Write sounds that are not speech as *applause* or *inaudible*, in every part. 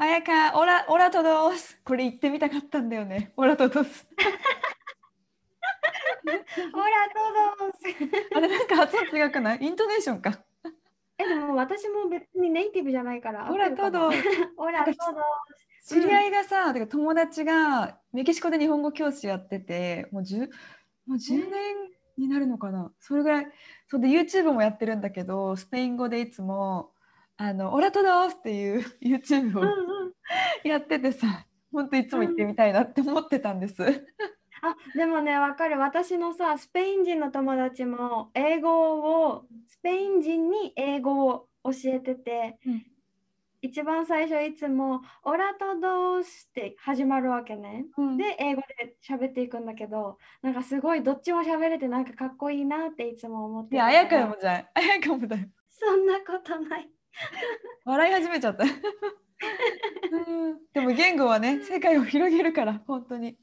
彩香、オラ、オラトドスこれ言ってみたかったんだよね。オラトドス。ホラトドスあれなんか発音違くない？イントネーションか。えでも私も別にネイティブじゃないからオラトドス。ホラトドス知り合いがさ、てか友達がメキシコで日本語教師やってて、もう 10, もう10年になるのかな？それぐらい。そうで YouTube もやってるんだけど、スペイン語でいつもあのオラトドスっていう *laughs* YouTube をやっててさ、本当いつも行ってみたいなって思ってたんです。あでもねわかる私のさスペイン人の友達も英語をスペイン人に英語を教えてて、うん一番最初いつも「オラトドス」って始まるわけね。うんで英語で喋っていくんだけどなんかすごいどっちも喋れてなんかかっこいいなっていつも思っていや、あやかもじゃん。あやかもだよ。そんなことない。*laughs* 笑い始めちゃった。うんでも言語はね、世界を広げるから、本当に。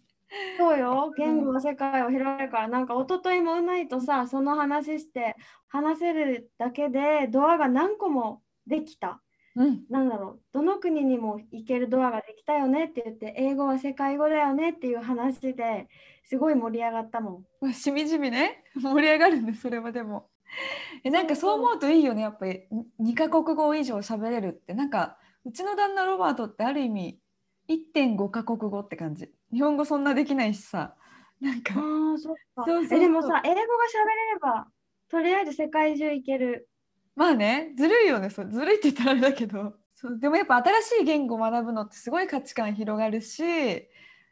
そうよ言語は世界を広げるからなんか一昨日もうないとさその話して話せるだけでドアが何個もできた。うん。なんだろうどの国にも行けるドアができたよねって言って英語は世界語だよねっていう話ですごい盛り上がったもん。まあしみじみね、盛り上がるんで、それはでも。*laughs* え、なんかそう思うといいよね、やっぱり。2カ国語以上喋れるって。なんか、うちの旦那ロバートってある意味、1.5カ国語って感じ。日本語そんなできないしさ。なんか、そっかそうそうそうえでもさ英語が喋れればとりあえず世界中行ける。まあね、ずるいよね、そうずるいって言ったらあれだけど。そうでもやっぱ新しい言語を学ぶのってすごい価値観広がるし、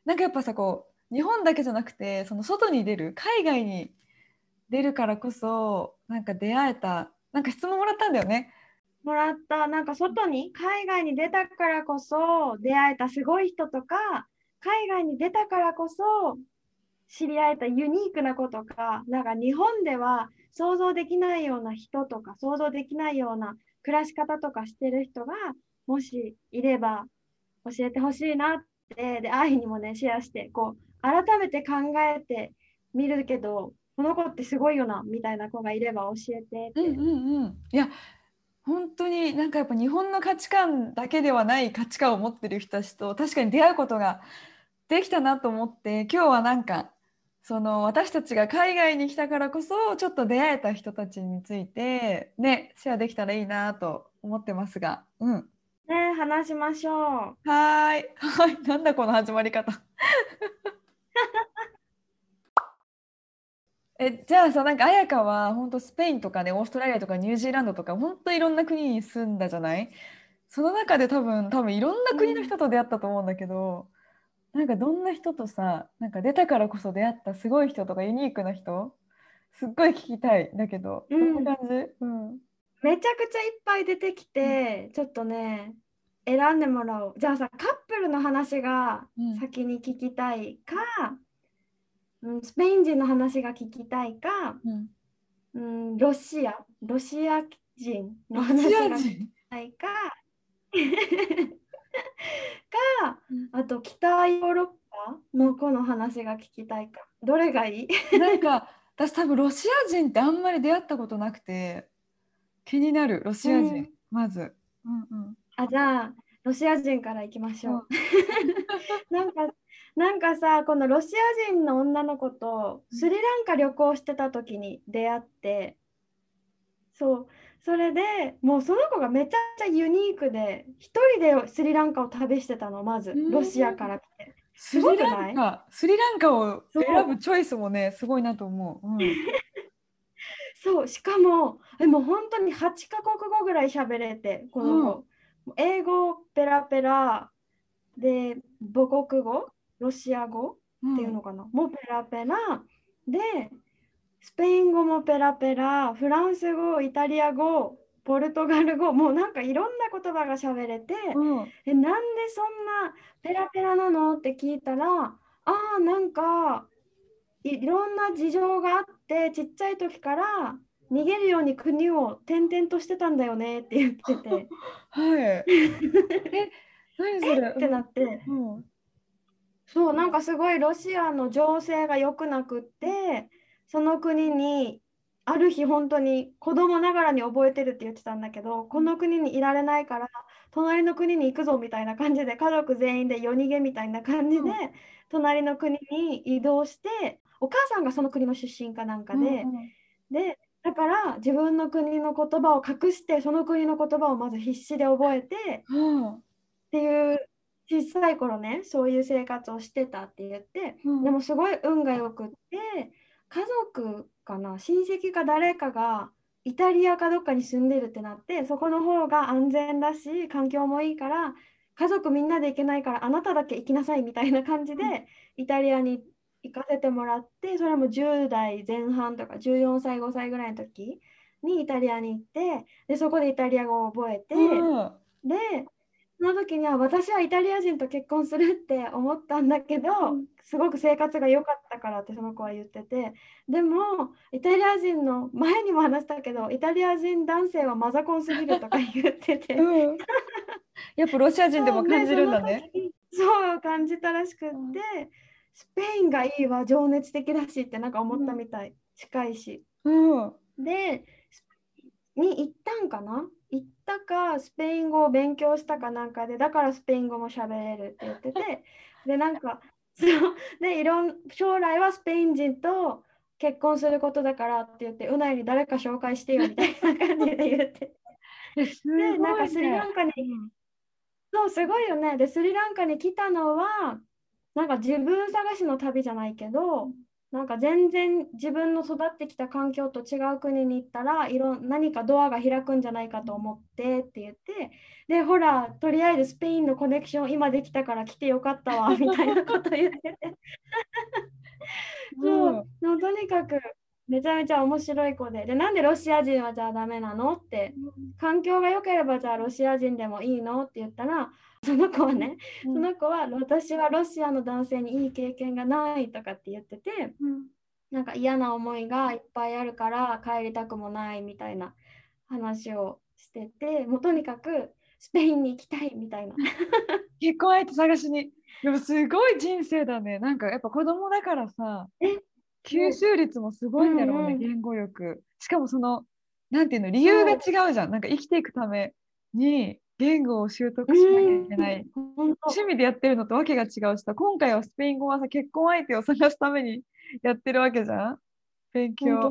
なんかやっぱさ、こう、日本だけじゃなくて、その外に出る、海外に出るからこそ、なんか出会えた、なんか質問もらったんだよね。もらったなんか外に海外に出たからこそ出会えたすごい人とか海外に出たからこそ知り合えたユニークなことかなんか日本では想像できないような人とか想像できないような暮らし方とかしてる人がもしいれば教えてほしいなってで愛にもねシェアしてこう改めて考えてみるけどこの子ってすごいよなみたいな子がいれば教えてって。うんうんうん。いや、本当になんかやっぱ日本の価値観だけではない価値観を持ってる人たちと確かに出会うことができたなと思って今日はなんかその私たちが海外に来たからこそちょっと出会えた人たちについてねシェアできたらいいなと思ってますがうんね話しましょう。はーい *laughs* はいなんだこの始まり方えじゃあさなんか彩香は本当スペインとかねオーストラリアとかニュージーランドとか本当いろんな国に住んだじゃない？その中で多分多分いろんな国の人と出会ったと思うんだけど、なんかどんな人とさなんか出たからこそ出会ったすごい人とかユニークな人すっごい聞きたいんだけど、うん。どんな感じ、うん、めちゃくちゃいっぱい出てきて、ちょっとね、選んでもらおう。じゃあさ、カップルの話がうん。先に聞きたいか、うん、スペイン人の話が聞きたいか、うん、うん、ロシア、ロシア人のロ話シアが聞き人たいか、*laughs* かうん、あと北ヨーロッパの子の話が聞きたいか。どれがいい？なんか私多分ロシア人ってあんまり出会ったことなくて気になるロシア人、うん。まず。うんうん。あ、じゃあ、ロシア人からいきましょう。*laughs* なんか、なんかさ、このロシア人の女の子とスリランカ旅行してた時に出会って、そう、それでもうその子がめちゃくちゃユニークで、一人でスリランカを旅してたの、まずうん、ロシアから来て。スリすごくない？ランカ、スリランカを選ぶチョイスもね、すごいなと思う。うん、*laughs* そう、しかも、えもう本当に8カ国語ぐらい喋れて、この子。英語ペラペラ。で、母国語、ロシア語。っていうのかな、もうペラペラ。でスペイン語もペラペラ。フランス語イタリア語ポルトガル語。もうなんかいろんな言葉が喋れて、うん。えなんでそんなペラペラなの？って聞いたらああなんかいいろんな事情があってちっちゃい時から逃げるように国を転々としてたんだよねって言ってて。*laughs* はい。え、何それ？*laughs* ってなって。うん。そうなんかすごいロシアの情勢が良くなくってその国にある日本当に子供ながらに覚えてるって言ってたんだけどこの国にいられないから隣の国に行くぞみたいな感じで家族全員で夜逃げみたいな感じで、うん。隣の国に移動してお母さんがその国の出身かなんかで、うんうん。でだから自分の国の言葉を隠してその国の言葉をまず必死で覚えてうん。っていう小さい頃ねそういう生活をしてたって言ってうんでもすごい運が良くって家族かな親戚か誰かがイタリアかどっかに住んでるってなってそこの方が安全だし環境もいいから家族みんなで行けないからあなただけ行きなさいみたいな感じでイタリアに行かせてもらってそれも10代前半とか14歳5歳ぐらいの時にイタリアに行ってでそこでイタリア語を覚えて。うんで、その時には私はイタリア人と結婚するって思ったんだけど、うんすごく生活が良かったからってその子は言ってて、でもイタリア人の前にも話したけど、イタリア人男性はマザコンすぎるとか言ってて、うん。やっぱロシア人でも感じるんだね。そう感じたらしくって、スペインがいいわ、情熱的だしってなんか思ったみたい、近いし。うん。で、に行ったんかな？行ったか、スペイン語を勉強したかなんかで、だからスペイン語も喋れるって言ってて、*laughs* で、なんか、そう、で、いろん、将来はスペイン人と結婚することだからって言って、うないに誰か紹介してよみたいな感じで言って。*laughs* で、なんかスリラね。ンカに、そう、すごいよね。で、スリランカに来たのは、なんか自分探しの旅じゃないけど、なんか全然自分の育ってきた環境と違う国に行ったらいろん何かドアが開くんじゃないかと思ってって言ってでほらとりあえずスペインのコネクション今できたから来てよかったわ *laughs* みたいなこと言ってて。そう、もうとにかくめちゃめちゃ面白い子で。でなんでロシア人はじゃあダメなのって。環境が良ければじゃあロシア人でもいいのって言ったらその子はねうんその子は私はロシアの男性にいい経験がないとかって言っててうんなんか嫌な思いがいっぱいあるから帰りたくもないみたいな話をしててもうとにかくスペインに行きたいみたいな。結婚相手探しに。でもすごい人生だね。なんかやっぱ子供だからさえ、吸収率もすごいんだろうね、うんうん言語力。しかもその、なんていうの、理由が違うじゃん。なんか生きていくために言語を習得しなきゃいけない。本当趣味でやってるのとわけが違うしさ、今回はスペイン語はさ、結婚相手を探すためにやってるわけじゃん勉強。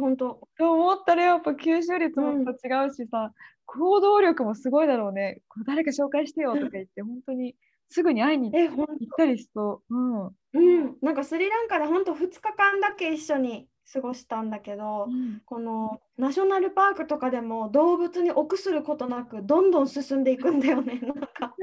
と思ったらやっぱ吸収率も違うしさ、行動力もすごいだろうね。こう誰か紹介してよとか言って、本当にすぐに会いに行ったりしそう。うん。うん、なんかスリランカで本当2日間だけ一緒に過ごしたんだけど、このナショナルパークとかでも動物に臆することなくどんどん進んでいくんだよね。*laughs* なんか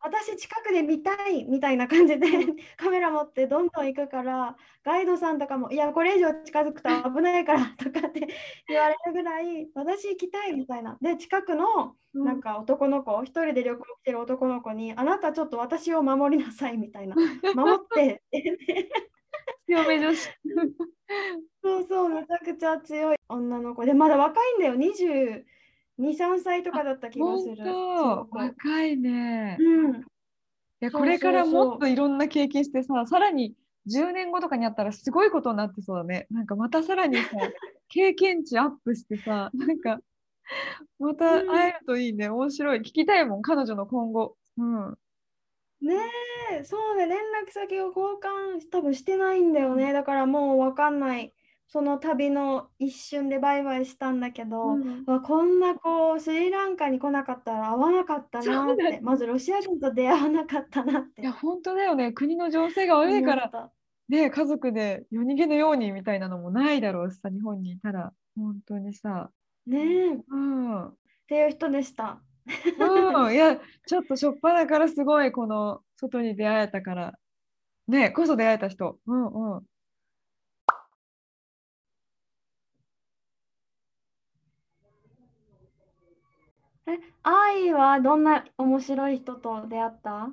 私近くで見たいみたいな感じでカメラ持ってどんどん行くからガイドさんとかもいやこれ以上近づくと危ないからとかって *laughs* 言われるぐらい私行きたいみたいな。で近くのうんなんか男の子、一人で旅行してる男の子にあなたちょっと私を守りなさいみたいな。守って *laughs* 強め女子。*laughs* そうそう、めちゃくちゃ強い女の子で、まだ若いんだよ、22、3歳とかだった気がす本る。当若いね。いうん、や、そうこれからもっといろんな経験してさ、さらに10年後とかにあったらすごいことになってそうだね。なんかまたさらにさ、*laughs* 経験値アップしてさ、なんかまた会えるといいね。面白い。聞きたいもん、彼女の今後。うん。ねえ、そうね、連絡先を交換多分してないんだよね。だからもうわかんない。その旅の一瞬でバイバイしたんだけど、うんわこんな子、スリランカに来なかったら会わなかったなって、まずロシア人と出会わなかったなっていや、本当だよね。国の情勢が悪いから。ね、家族で夜逃げのようにみたいなのもないだろうしさ、日本にいたら。本当にさ。ねえ、っうん。ていう人でした。うん、*laughs* いや、ちょっとしょっぱなからすごいこの外に出会えたから、ね、こそ出会えた人。うんうん。え、愛はどんな面白い人と出会った？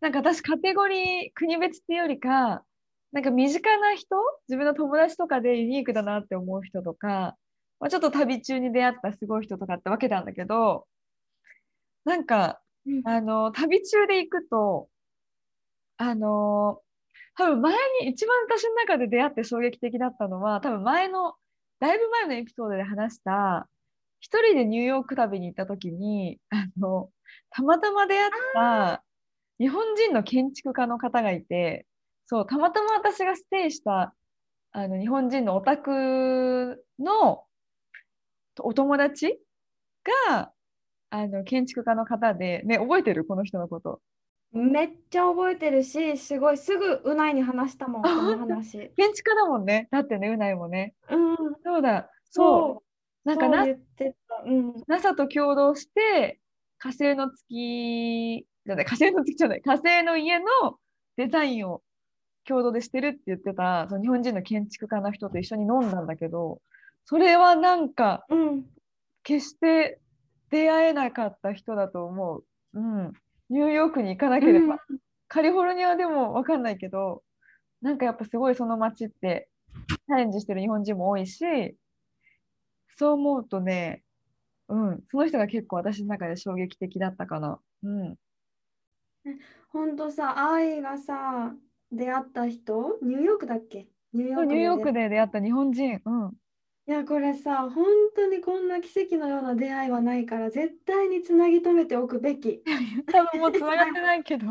なんか私カテゴリー国別っていうよりかなんか身近な人？自分の友達とかでユニークだなって思う人とか、まあ、ちょっと旅中に出会ったすごい人とかってわけなんだけどなんか、うん。あの旅中で行くとあの多分前に一番私の中で出会って衝撃的だったのは多分前のだいぶ前のエピソードで話した一人でニューヨーク旅に行った時にあのたまたま出会った日本人の建築家の方がいてそうたまたま私がステイしたあの日本人のお宅のお友達があの建築家の方で、ね、覚えてる？この人のこと。めっちゃ覚えてるし、すごいすぐうないに話したもん、こあの話。*laughs* 建築家だもんね。だってね、うないもね。うん、そうだ。そそう。う、なんかな。うん。NASA と共同して火星の月じゃない火星の月じゃない火星の家のデザインを共同でしてるって言ってたその日本人の建築家の人と一緒に飲んだんだけどそれはなんかうん。決して出会えなかった人だと思う。うん、ニューヨークに行かなければ、カリフォルニアでも分かんないけどなんかやっぱすごいその街ってチャレンジしてる日本人も多いしそう思うとね、うん、その人が結構私の中で衝撃的だったかな。うん、ほんとさ、愛がさ、出会った人、ニューヨークだっけ？ニューヨークで出会った日本人、うん、いや、これさ、本当にこんな奇跡のような出会いはないから、絶対につなぎ止めておくべき。*laughs* 多分もうつながってないけど、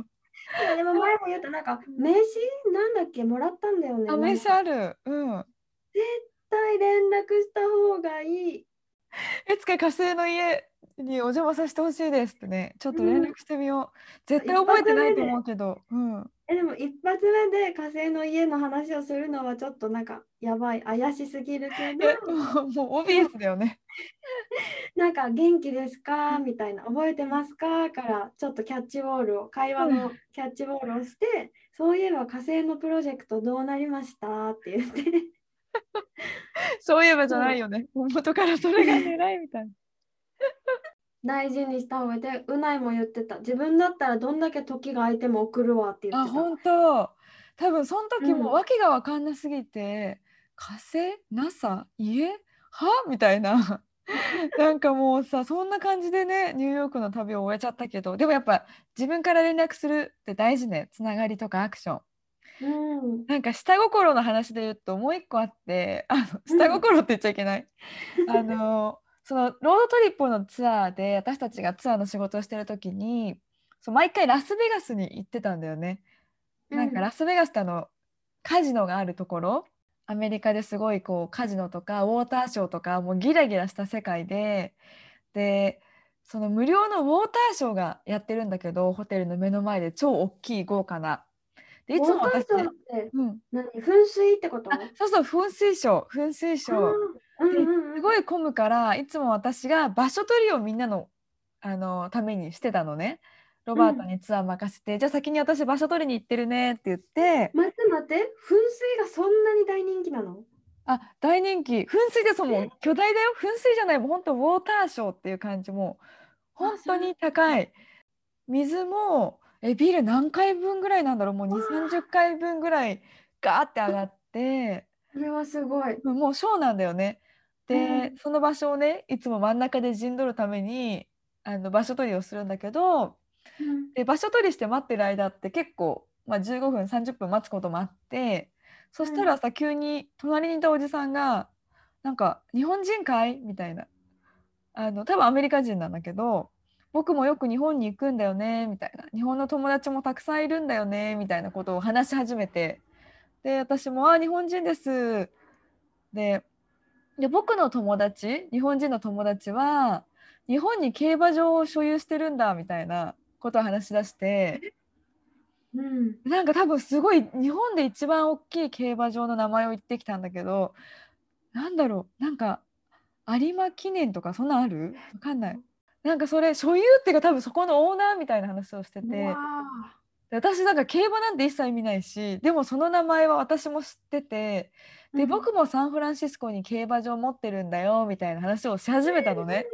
*laughs* でも前も言った、なんか名刺なんだっけもらったんだよね。あ、名刺ある、うん。絶対連絡した方がいい。いつか火星の家にお邪魔させてほしいですってね、ちょっと連絡してみよう。絶対覚えてないと思うけど、うん。え、でも一発目で火星の家の話をするのはちょっとなんかやばい、怪しすぎるけど、え、もう、オビエスだよね。*laughs* なんか元気ですか？みたいな、覚えてますか？からちょっとキャッチボールを、会話のキャッチボールをして、そういえば火星のプロジェクトどうなりました？って言って。*laughs* そういえばじゃないよね。元からそれが狙いみたいな。大事にした方がいいで、うないも言ってた。自分だったらどんだけ時が空いても送るわって言あ、ってた。本当。多分その時うんも訳が分かんなすぎて、火星 ?NASA? 家？は？みたいな。*laughs* なんかもうさそんな感じでねニューヨークの旅を終えちゃったけどでもやっぱ自分から連絡するって大事ねつながりとかアクションうん。なんか下心の話で言うともう一個あってあの下心って言っちゃいけない、あのそのロードトリップのツアーで私たちがツアーの仕事をしてる時にそう毎回ラスベガスに行ってたんだよね。なんかラスベガスってあのカジノがあるところアメリカですごいこうカジノとかウォーターショーとかもうギラギラした世界ででその無料のウォーターショーがやってるんだけどホテルの目の前で超大きい豪華な。でいつも私ウォーターショーってうん、何噴水ってこと？あそうそう噴水ショー噴水ショー。うんうんうん。すごい混むからいつも私が場所取りをみんなのあのためにしてたのね。ロバートにツアー任せて、じゃあ先に私場所取りに行ってるねって言って。待って待って、噴水がそんなに大人気なの？あ大人気。噴水ですもん巨大だよ。噴水じゃないもう本当ウォーターショーっていう感じもう。本当に高い。水もえビル何回分ぐらいなんだろう？もう2 3 0回分ぐらいガーって上がっ *laughs* て。これはすごい。もうショーなんだよね。で、うんその場所をねいつも真ん中で陣取るためにあの場所取りをするんだけどうん。で場所取りして待ってる間って結構、まあ、15分30分待つこともあってそしたらさ、急に隣にいたおじさんが「なんか日本人かい?」みたいな。あの多分アメリカ人なんだけど「僕もよく日本に行くんだよね」みたいな「日本の友達もたくさんいるんだよね」みたいなことを話し始めて。で私も「あ日本人です」でで僕の友達日本人の友達は日本に競馬場を所有してるんだみたいなことを話し出して。うん。なんか多分すごい日本で一番大きい競馬場の名前を言ってきたんだけどなんだろう。なんか有馬記念とかそんなんある？わかんないなんかそれ所有っていうか多分そこのオーナーみたいな話をしてて。私なんか競馬なんて一切見ないしでもその名前は私も知ってて。うん。で僕もサンフランシスコに競馬場持ってるんだよみたいな話をし始めたのね。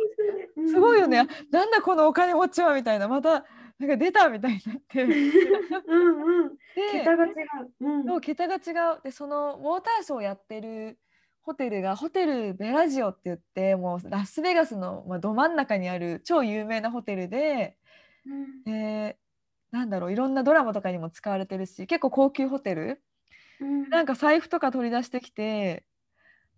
ーすごいよね、あなんだこのお金持ちはみたいな。またなんか出たみたいになって。うんうん。*laughs* で桁が違う。うん。桁が違う。でそのウォーターショーをやってるホテルがホテルベラジオって言ってもうラスベガスの、まあ、ど真ん中にある超有名なホテルでうん。でなんだろういろんなドラマとかにも使われてるし結構高級ホテル。うん。なんか財布とか取り出してきて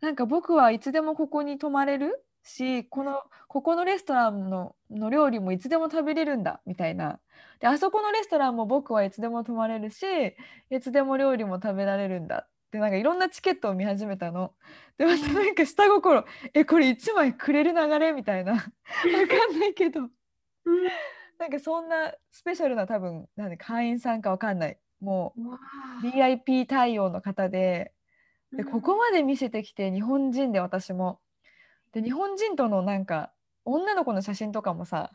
なんか僕はいつでもここに泊まれるしこのここのレストランのの料理もいつでも食べれるんだみたいな。であそこのレストランも僕はいつでも泊まれるしいつでも料理も食べられるんだってなんかいろんなチケットを見始めたの。でまたなんか下心えこれ1枚くれる流れ？みたいな。わかんないけど。うん。なんかそんなスペシャルな多分なんで会員さんかわかんない。もう VIP 対応の方で。でうん。ここまで見せてきて日本人で私も。で日本人とのなんか女の子の写真とかもさ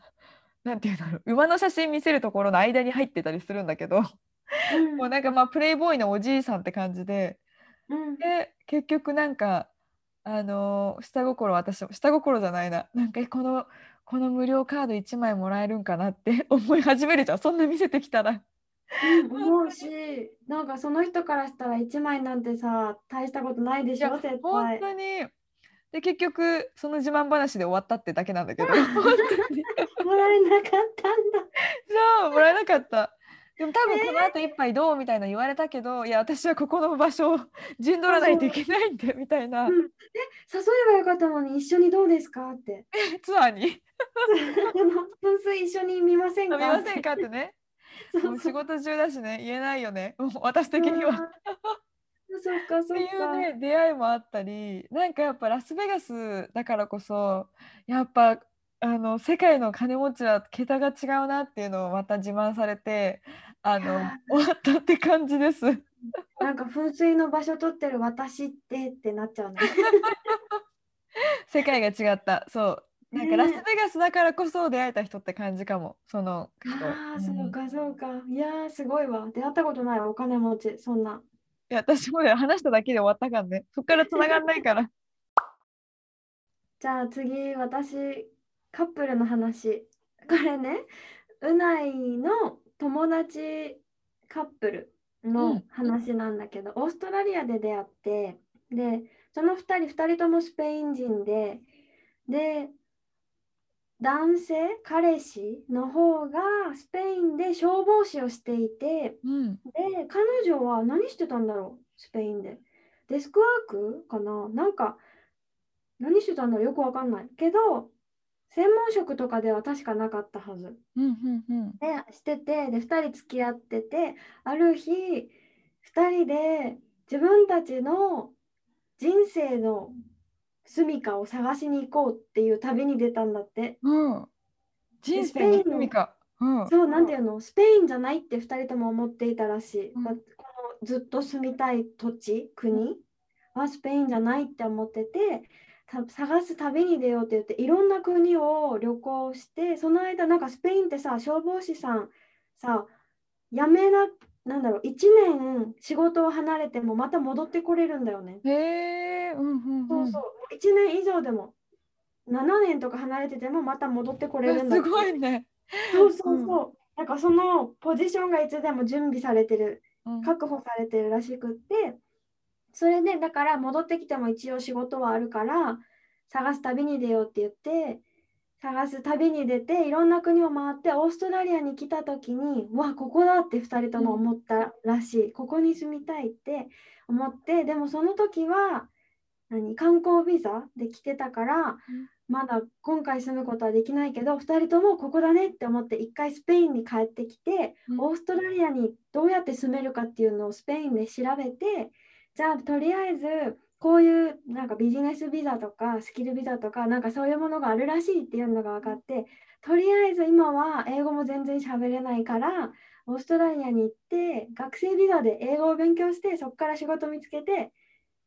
なんていうんだろう。馬の写真見せるところの間に入ってたりするんだけど。うん。もうなんかまあプレイボーイのおじいさんって感じで。うんで結局なんかあのー下心私も下心じゃないな。なんかえこのこの無料カード1枚もらえるんかなって *laughs* 思い始めるじゃん。そんな見せてきたら。うん思うし、なんかその人からしたら1枚なんてさ、大したことないでしょ、絶本対。当に。で結局その自慢話で終わったってだけなんだけど。*laughs* *laughs* もらえなかったんだ。そうもらえなかったでも多分この後一杯どうみたいな言われたけど、いや私はここの場所を陣取らないといけないんでみたいな。うん。誘えばよかったのに一緒にどうですかって。*laughs* ツアーに。*laughs* 噴水一緒に見ませんか飲みませんかってね。*laughs* もう仕事中だしね。言えないよね。私的には。うんそっかそってっか。いうね出会いもあったりなんかやっぱラスベガスだからこそやっぱあの世界の金持ちは桁が違うなっていうのをまた自慢されてあのは終わったって感じです。なんか噴水の場所取ってる私ってってなっちゃうね。世界が違ったそうなんかねラスベガスだからこそ出会えた人って感じかもその人。ああ、うんそうかそうか。いやーすごいわ。出会ったことないお金持ち、そんな。いや私もね話しただけで終わったからねそっから繋がんないから。*laughs* じゃあ次、私、カップルの話。これね、うないの友達カップルうのん話なんだけど、オーストラリアで出会って、で、その2人、2人ともスペイン人で、で、男性、彼氏の方がスペインで消防士をしていて、うんで、彼女は何してたんだろう、スペインで。デスクワークかな？なんか、何してたんだろう、よくわかんない。けど、専門職とかでは確かなかったはず。うんうんうんで、してて、で、2人付き合ってて、ある日、2人で自分たちの人生の住処を探しに行こうっていう旅に出たんだって。うん人生の住みか。うんそう、なんていうの、スペインじゃないって2人とも思っていたらしい。うんだこのずっと住みたい土地、国はスペインじゃないって思ってて、た探す旅に出ようって言って、いろんな国を旅行して、その間、なんかスペインってさ、消防士さん、さ、辞めな、なんだろう、1年仕事を離れてもまた戻ってこれるんだよね。へえ、うんうんうん。そうそう、1年以上でも、7年とか離れててもまた戻ってこれるんだす。ごいね。そうそうそう。なんかそのポジションがいつでも準備されてる、うん確保されてるらしくって、それでだから戻ってきても一応仕事はあるから、探す旅に出ようって言って、探す旅に出て、いろんな国を回って、オーストラリアに来た時に、うわ、ここだって2人とも思ったらしい。ここに住みたいって思って、でもその時は、何観光ビザで来てたから、まだ今回住むことはできないけど2人ともここだねって思って一回スペインに帰ってきて、うんオーストラリアにどうやって住めるかっていうのをスペインで調べてじゃあとりあえずこういうなんかビジネスビザとかスキルビザとかなんかそういうものがあるらしいっていうのが分かってとりあえず今は英語も全然喋れないからオーストラリアに行って学生ビザで英語を勉強してそこから仕事見つけて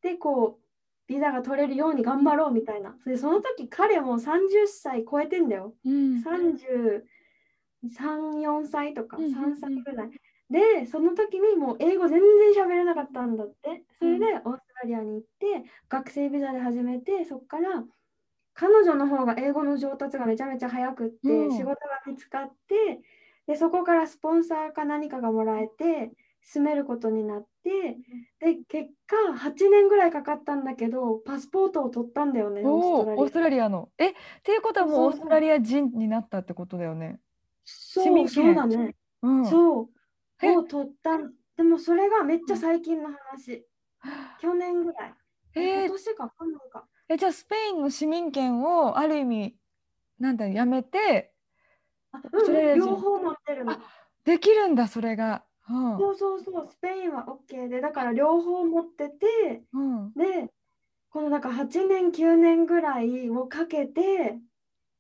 でこうビザが取れるように頑張ろうみたいな。でその時彼も30歳超えてんだよ。うん33、4歳とかうんうんうん3歳ぐらい。で、その時にもう英語全然喋れなかったんだって。それでオーストラリアに行って学生ビザで始めてそこから彼女の方が英語の上達がめちゃめちゃ早くって、うん仕事が見つかってでそこからスポンサーか何かがもらえて住めることになってで結果8年ぐらいかかったんだけどパスポートを取ったんだよねおオーストラリアおオーストラリアの。えっていうことはもうオーストラリア人になったってことだよね。市そうそうだね、うん。そうえを取った。でもそれがめっちゃ最近の話。去年ぐらい。えー。今年か。去年かえじゃあスペインの市民権をある意味なんだやめてあうん両方持ってるの。あできるんだそれが。うん。そうそうそう、スペインは OK で、だから両方持ってて、うん。で、このなんか8年、9年ぐらいをかけて、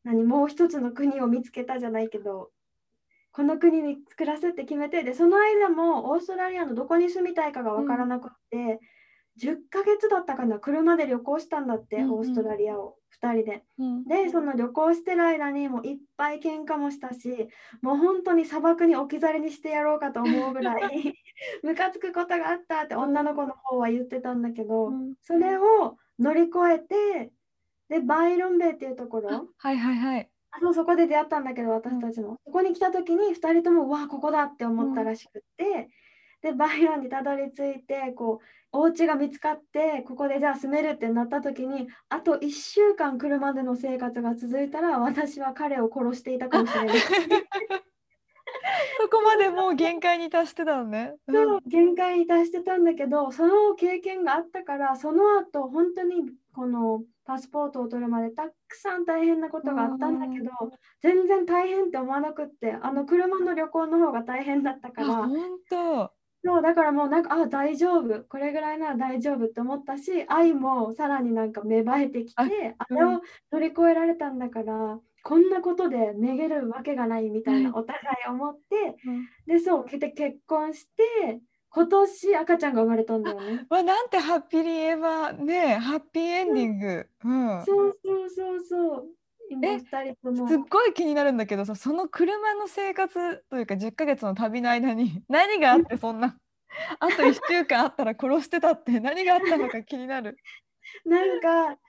何、もう一つの国を見つけたじゃないけど、この国に暮らすって決めて、で、その間もオーストラリアのどこに住みたいかが分からなくって、10ヶ月だったかな、車で旅行したんだって、うんうんオーストラリアを2人で。うんでその旅行してる間にもういっぱい喧嘩もしたしもう本当に砂漠に置き去りにしてやろうかと思うぐらい *laughs* ムカつくことがあったって女の子の方は言ってたんだけど、うんそれを乗り越えてでバイロンベイっていうところはいはいはい。あそうそこで出会ったんだけど私たちも、そこに来た時に2人ともわあここだって思ったらしくって、でバイロンにたどり着いてこうお家が見つかってここでじゃあ住めるってなった時にあと1週間車での生活が続いたら私は彼を殺していたかもしれない。*laughs* そこまでもう限界に達してたのね。限界に達してたんだけどその経験があったからその後本当にこのパスポートを取るまでたくさん大変なことがあったんだけど全然大変って思わなくってあの車の旅行の方が大変だったかあら本当。そうだからもうなんかあ大丈夫。これぐらいなら大丈夫って思ったし愛もさらになんか芽生えてきてああれを乗り越えられたんだからこんなことでめげるわけがないみたいなお互い思ってでそうけて結婚して今年赤ちゃんが生まれたんだよね。*laughs* わなんてハッピーリーエバーねハッピーエンディング。うん。そうそうそうそう。人ともすっごい気になるんだけどさその車の生活というか10ヶ月の旅の間に *laughs* 何があってそんなあと1週間あったら殺してたって何があったのか気になる。*laughs* なんかこ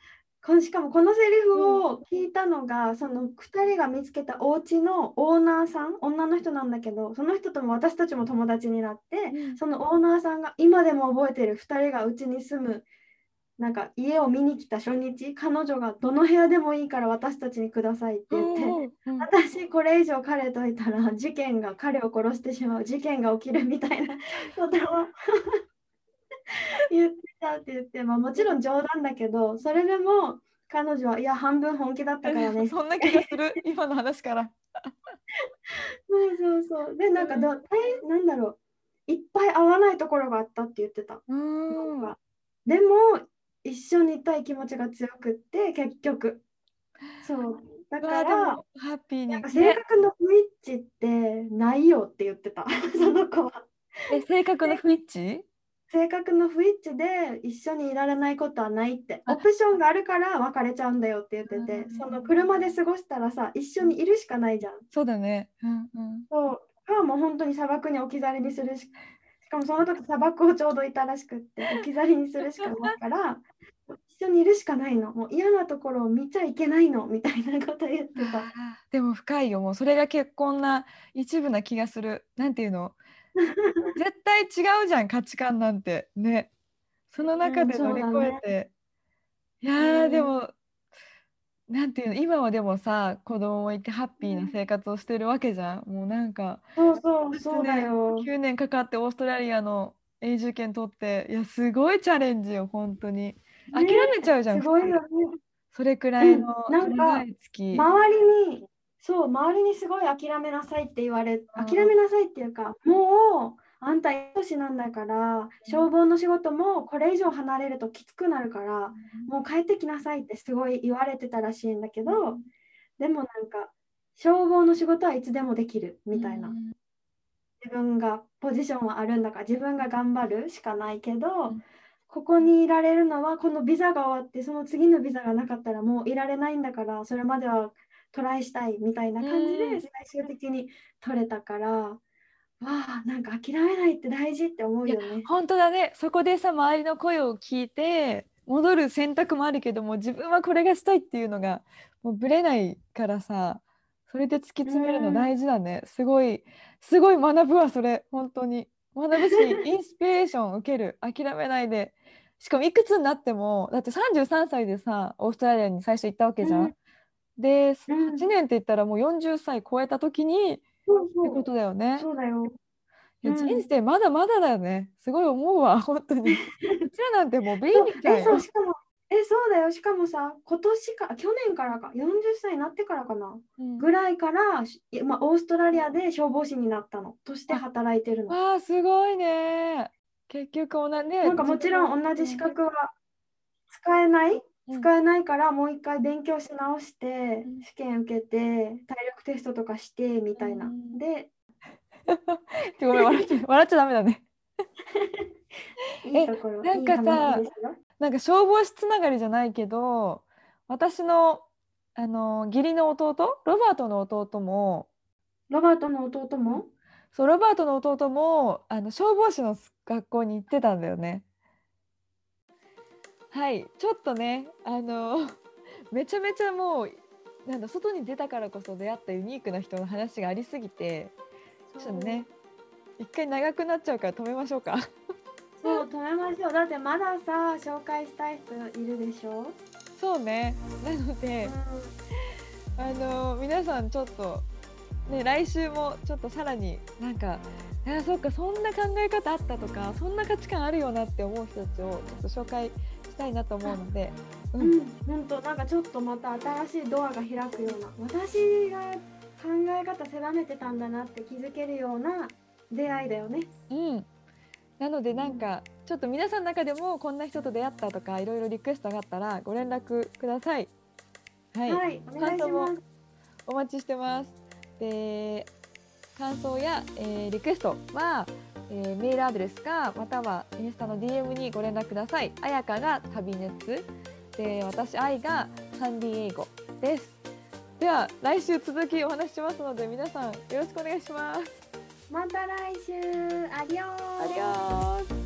しかもこのセリフを聞いたのが、その2人が見つけたお家のオーナーさん女の人なんだけどその人とも私たちも友達になって、うんそのオーナーさんが今でも覚えてる2人がうちに住むなんか家を見に来た初日彼女がどの部屋でもいいから私たちにくださいって言って。うん私これ以上彼といたら事件が彼を殺してしまう事件が起きるみたいなことを *laughs* 言ってたって言って、まあ、もちろん冗談だけどそれでも彼女はいや半分本気だったからね。*laughs* そんな気がする。*laughs* 今の話から。そうそうそう。でなんかど大なんだろう。いっぱい合わないところがあったって言ってた、うん。でも一緒にいたい気持ちが強くって結局。そう。だからもハッピーに、ね性格の不一致ってないよって言ってた。その子は。え性格の不一致？性格の不一致で一緒にいられないことはないって。あ。オプションがあるから別れちゃうんだよって言っててうんその車で過ごしたらさ一緒にいるしかないじゃん。そうだね。うんうん。そう。かもう本当に砂漠に置き去りにするししかもその時砂漠をちょうどいたらしくって置き去りにするしかないから一緒にいるしかないの。もう嫌なところを見ちゃいけないのみたいなこと言ってた。でも深いよ。もうそれが結婚な一部な気がする。なんていうの？*laughs* 絶対違うじゃん価値観なんて。ね。その中でうん乗り越えて、いやー、うん。でもなんていうの今はでもさ子供もいてハッピーな生活をしてるわけじゃん、もうなんかそうそうそうだよ。9年かかってオーストラリアの永住権取っていやすごいチャレンジよ本当に。諦めちゃうじゃん、すごいよね。それくらいのうんなんか長い月、周りにそう周りにすごい諦めなさいって言われうん。諦めなさいっていうかもうあんた年なんだから消防の仕事もこれ以上離れるときつくなるからもう帰ってきなさいってすごい言われてたらしいんだけどでもなんか消防の仕事はいつでもできるみたいな。うん。自分がポジションはあるんだから自分が頑張るしかないけど、ん。ここにいられるのはこのビザが終わってその次のビザがなかったらもういられないんだからそれまではトライしたいみたいな感じうん。で最終的に取れたから、わあなんか諦めないって大事って思うよね。本当だね。そこでさ周りの声を聞いて戻る選択もあるけども自分はこれがしたいっていうのがもうぶれないからさそれで突き詰めるの大事だね、すごいすごい学ぶわそれ。本当に。学ぶし *laughs* インスピレーション受ける。諦めないで。しかもいくつになってもだって33歳でさオーストラリアに最初行ったわけじゃん。うんでうん8年って言ったらもう40歳超えた時にってそうそうことだよね。そうだよ。いやうん人生まだまだだよね。すごい思うわ、*laughs* 本当に。うちらなんてもうベイビーちゃんえ、そう、よ。しかも、え、そうだよ。しかもさ、今年か、去年からか、40歳になってからかな、うんぐらいから、まあ、オーストラリアで消防士になったの、として働いてるの。わあ、すごいね。結局同じね。なんかもちろん同じ資格は使えない、うん使えないから、もう一回勉強し直してうん、試験受けて、体力テストとかして、みたいなう。んで、*laughs* ごめん笑っちゃ *laughs* 笑っちゃダメだね。いいところ、なんかさい。なんか消防士つながりじゃないけど、私のあの義理の弟、ロバートの弟も、ロバートの弟も？そうロバートの弟もあの消防士の学校に行ってたんだよね。はい、ちょっとね、あの *laughs* めちゃめちゃもうなんだ外に出たからこそ出会ったユニークな人の話がありすぎて、ちょっとね、一回長くなっちゃうから止めましょうか。*laughs* そう、止めましょう。だってまださ、紹介したい人いるでしょ？そうね。なので、あの皆さんちょっとね来週もちょっとさらになんかいやそっかそんな考え方あったとかそんな価値観あるよなって思う人たちをちょっと紹介したいなと思うので、ううんん、本当なんかちょっとまた新しいドアが開くような私が考え方狭めてたんだなって気づけるような出会いだよね。うん、なのでなんかちょっと皆さんの中でもこんな人と出会ったとかいろいろリクエストがあったらご連絡ください。はい、はい、お願いします。お待ちしてます。で感想や、えーリクエストは、えーメールアドレスかまたはインスタの DM にご連絡ください。あやかが旅熱で私愛がサンディエイゴです。では来週続きお話ししますので皆さんよろしくお願いします。また来週、アディオーありがとう